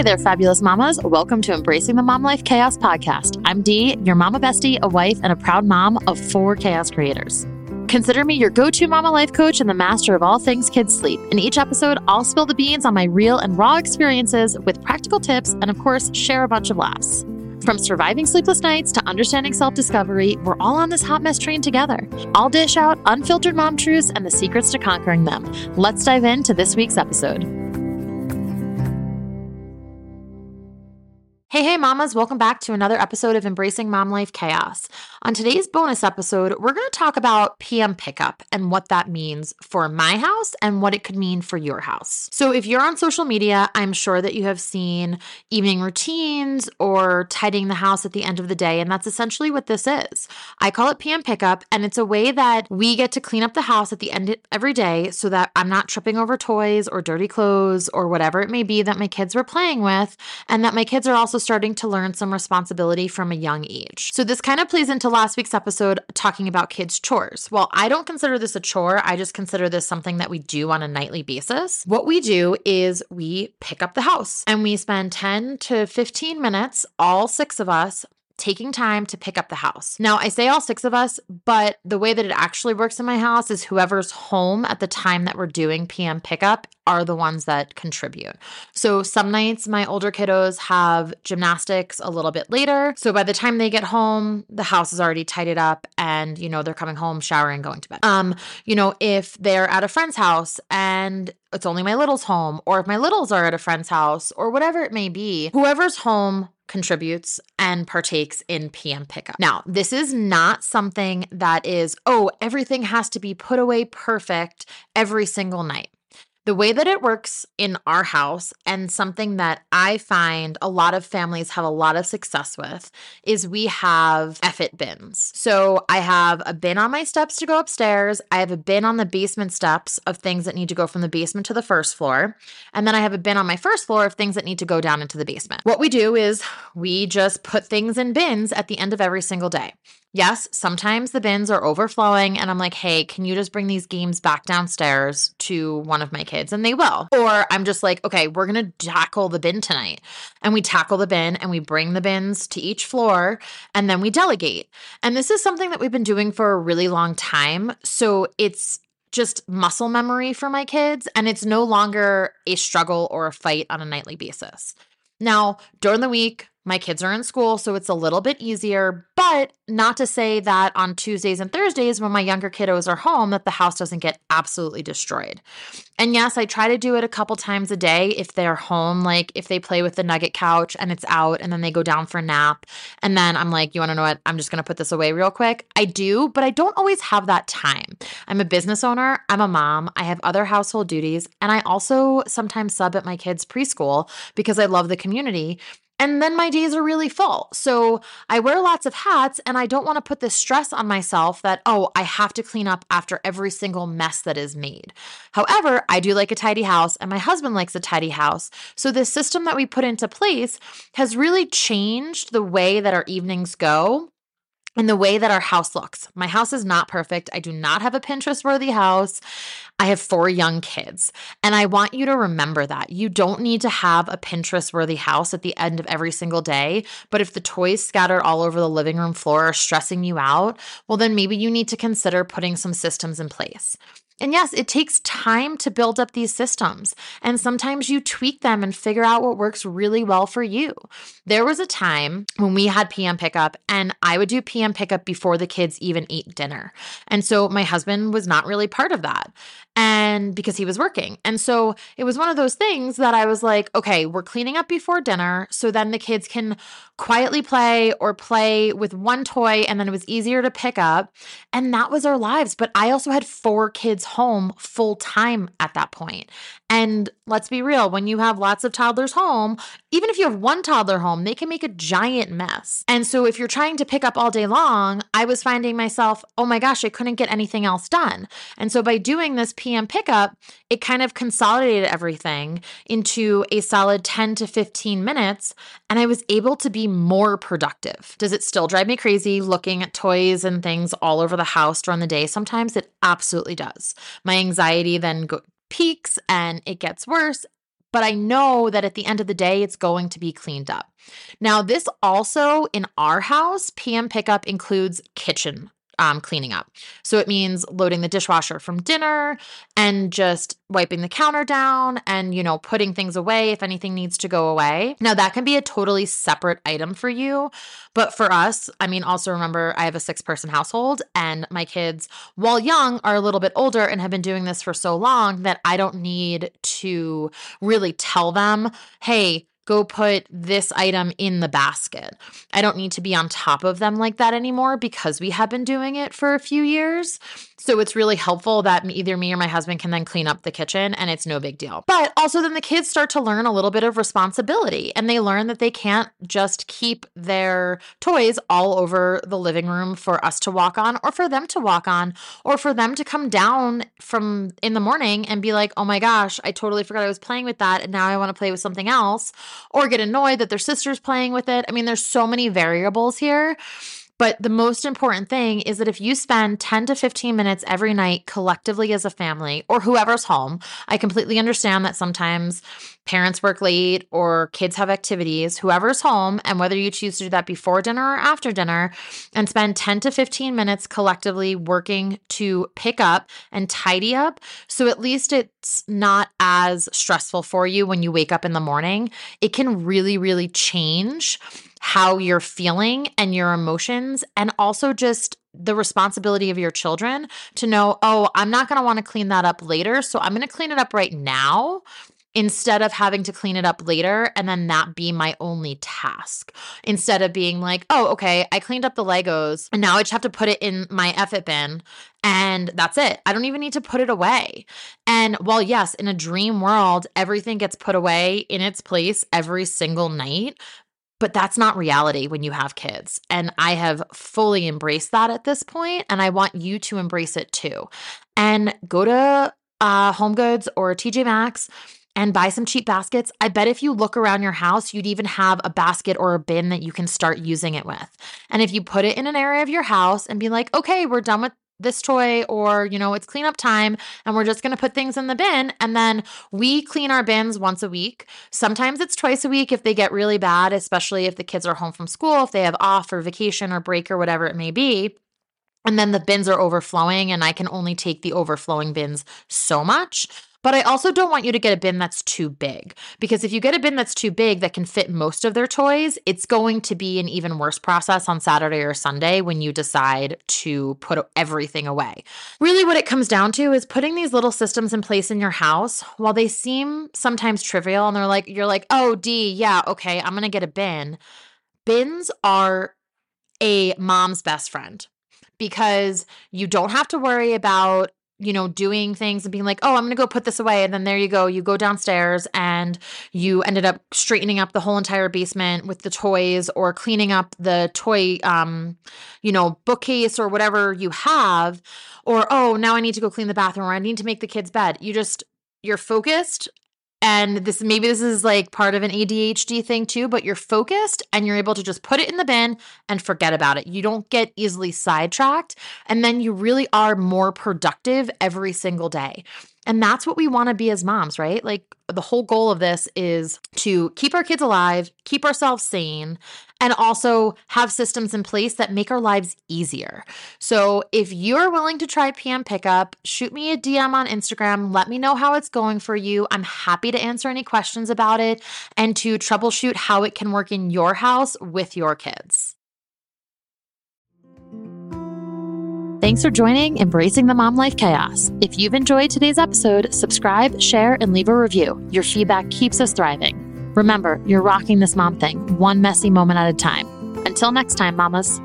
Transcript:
Hey there, fabulous mamas. Welcome to Embracing the Mom Life Chaos podcast. I'm Dee, your mama bestie, a wife, and a proud mom of four chaos creators. Consider me your go to mama life coach and the master of all things kids sleep. In each episode, I'll spill the beans on my real and raw experiences with practical tips and, of course, share a bunch of laughs. From surviving sleepless nights to understanding self discovery, we're all on this hot mess train together. I'll dish out unfiltered mom truths and the secrets to conquering them. Let's dive into this week's episode. Hey, hey, mamas, welcome back to another episode of Embracing Mom Life Chaos. On today's bonus episode, we're going to talk about PM pickup and what that means for my house and what it could mean for your house. So, if you're on social media, I'm sure that you have seen evening routines or tidying the house at the end of the day, and that's essentially what this is. I call it PM pickup, and it's a way that we get to clean up the house at the end of every day so that I'm not tripping over toys or dirty clothes or whatever it may be that my kids were playing with, and that my kids are also starting to learn some responsibility from a young age. So, this kind of plays into last week's episode talking about kids' chores. Well, I don't consider this a chore, I just consider this something that we do on a nightly basis. What we do is we pick up the house and we spend 10 to 15 minutes, all six of us, taking time to pick up the house. Now, I say all six of us, but the way that it actually works in my house is whoever's home at the time that we're doing PM pickup are the ones that contribute. So some nights my older kiddos have gymnastics a little bit later. So by the time they get home, the house is already tidied up and you know they're coming home, showering, going to bed. Um, you know, if they're at a friend's house and it's only my littles home or if my littles are at a friend's house or whatever it may be, whoever's home contributes and partakes in PM pickup. Now, this is not something that is, oh, everything has to be put away perfect every single night. The way that it works in our house, and something that I find a lot of families have a lot of success with, is we have effort bins. So I have a bin on my steps to go upstairs. I have a bin on the basement steps of things that need to go from the basement to the first floor. And then I have a bin on my first floor of things that need to go down into the basement. What we do is we just put things in bins at the end of every single day. Yes, sometimes the bins are overflowing, and I'm like, hey, can you just bring these games back downstairs to one of my kids? And they will. Or I'm just like, okay, we're going to tackle the bin tonight. And we tackle the bin and we bring the bins to each floor and then we delegate. And this is something that we've been doing for a really long time. So it's just muscle memory for my kids, and it's no longer a struggle or a fight on a nightly basis. Now, during the week, my kids are in school, so it's a little bit easier, but not to say that on Tuesdays and Thursdays when my younger kiddos are home that the house doesn't get absolutely destroyed. And yes, I try to do it a couple times a day if they're home, like if they play with the nugget couch and it's out and then they go down for a nap. And then I'm like, you want to know what? I'm just going to put this away real quick. I do, but I don't always have that time. I'm a business owner, I'm a mom, I have other household duties, and I also sometimes sub at my kids' preschool because I love the community. And then my days are really full. So I wear lots of hats and I don't want to put this stress on myself that, oh, I have to clean up after every single mess that is made. However, I do like a tidy house and my husband likes a tidy house. So this system that we put into place has really changed the way that our evenings go and the way that our house looks. My house is not perfect. I do not have a Pinterest worthy house. I have four young kids. And I want you to remember that. You don't need to have a Pinterest worthy house at the end of every single day. But if the toys scattered all over the living room floor are stressing you out, well, then maybe you need to consider putting some systems in place. And yes, it takes time to build up these systems. And sometimes you tweak them and figure out what works really well for you. There was a time when we had PM pickup, and I would do PM pickup before the kids even ate dinner. And so my husband was not really part of that. And because he was working. And so it was one of those things that I was like, okay, we're cleaning up before dinner. So then the kids can quietly play or play with one toy. And then it was easier to pick up. And that was our lives. But I also had four kids home full time at that point. And let's be real, when you have lots of toddlers home, even if you have one toddler home, they can make a giant mess. And so if you're trying to pick up all day long, I was finding myself, oh my gosh, I couldn't get anything else done. And so by doing this PM pickup, it kind of consolidated everything into a solid 10 to 15 minutes. And I was able to be more productive. Does it still drive me crazy looking at toys and things all over the house during the day? Sometimes it absolutely does. My anxiety then go- peaks and it gets worse. but I know that at the end of the day, it's going to be cleaned up. Now, this also in our house, PM pickup includes kitchen um, cleaning up. So it means loading the dishwasher from dinner and just wiping the counter down and, you know, putting things away if anything needs to go away. Now, that can be a totally separate item for you. But for us, I mean, also remember I have a six person household and my kids, while young, are a little bit older and have been doing this for so long that I don't need to really tell them, hey, go put this item in the basket. I don't need to be on top of them like that anymore because we have been doing it for a few years. So it's really helpful that either me or my husband can then clean up the kitchen and it's no big deal. But also, then the kids start to learn a little bit of responsibility and they learn that they can't just keep their toys all over the living room for us to walk on or for them to walk on or for them to come down from in the morning and be like, oh my gosh, I totally forgot I was playing with that and now I want to play with something else or get annoyed that their sister's playing with it. I mean, there's so many variables here. But the most important thing is that if you spend 10 to 15 minutes every night collectively as a family or whoever's home, I completely understand that sometimes parents work late or kids have activities, whoever's home, and whether you choose to do that before dinner or after dinner, and spend 10 to 15 minutes collectively working to pick up and tidy up. So at least it's not as stressful for you when you wake up in the morning. It can really, really change how you're feeling and your emotions, and also just the responsibility of your children to know, oh, I'm not going to want to clean that up later. So I'm going to clean it up right now instead of having to clean it up later and then that be my only task. Instead of being like, oh, okay, I cleaned up the Legos and now I just have to put it in my effort bin and that's it. I don't even need to put it away. And while, yes, in a dream world, everything gets put away in its place every single night, but that's not reality when you have kids. And I have fully embraced that at this point, and I want you to embrace it too. And go to uh, Home Goods or TJ Maxx and buy some cheap baskets. I bet if you look around your house, you'd even have a basket or a bin that you can start using it with. And if you put it in an area of your house and be like, okay, we're done with this toy or you know it's cleanup time and we're just going to put things in the bin and then we clean our bins once a week. Sometimes it's twice a week if they get really bad especially if the kids are home from school if they have off or vacation or break or whatever it may be. And then the bins are overflowing and i can only take the overflowing bins so much but I also don't want you to get a bin that's too big because if you get a bin that's too big that can fit most of their toys, it's going to be an even worse process on Saturday or Sunday when you decide to put everything away. Really, what it comes down to is putting these little systems in place in your house. While they seem sometimes trivial and they're like, you're like, oh, Dee, yeah, okay, I'm going to get a bin. Bins are a mom's best friend because you don't have to worry about you know, doing things and being like, oh, I'm going to go put this away. And then there you go. You go downstairs and you ended up straightening up the whole entire basement with the toys or cleaning up the toy, um, you know, bookcase or whatever you have. Or, oh, now I need to go clean the bathroom or I need to make the kids' bed. You just, you're focused and this maybe this is like part of an ADHD thing too, but you're focused and you're able to just put it in the bin and forget about it. You don't get easily sidetracked. And then you really are more productive every single day. And that's what we want to be as moms, right? Like the whole goal of this is to keep our kids alive, keep ourselves sane, and also have systems in place that make our lives easier. So if you're willing to try PM pickup, shoot me a DM on Instagram. Let me know how it's going for you. I'm happy to answer any questions about it and to troubleshoot how it can work in your house with your kids. Thanks for joining Embracing the Mom Life Chaos. If you've enjoyed today's episode, subscribe, share, and leave a review. Your feedback keeps us thriving. Remember, you're rocking this mom thing, one messy moment at a time. Until next time, mamas.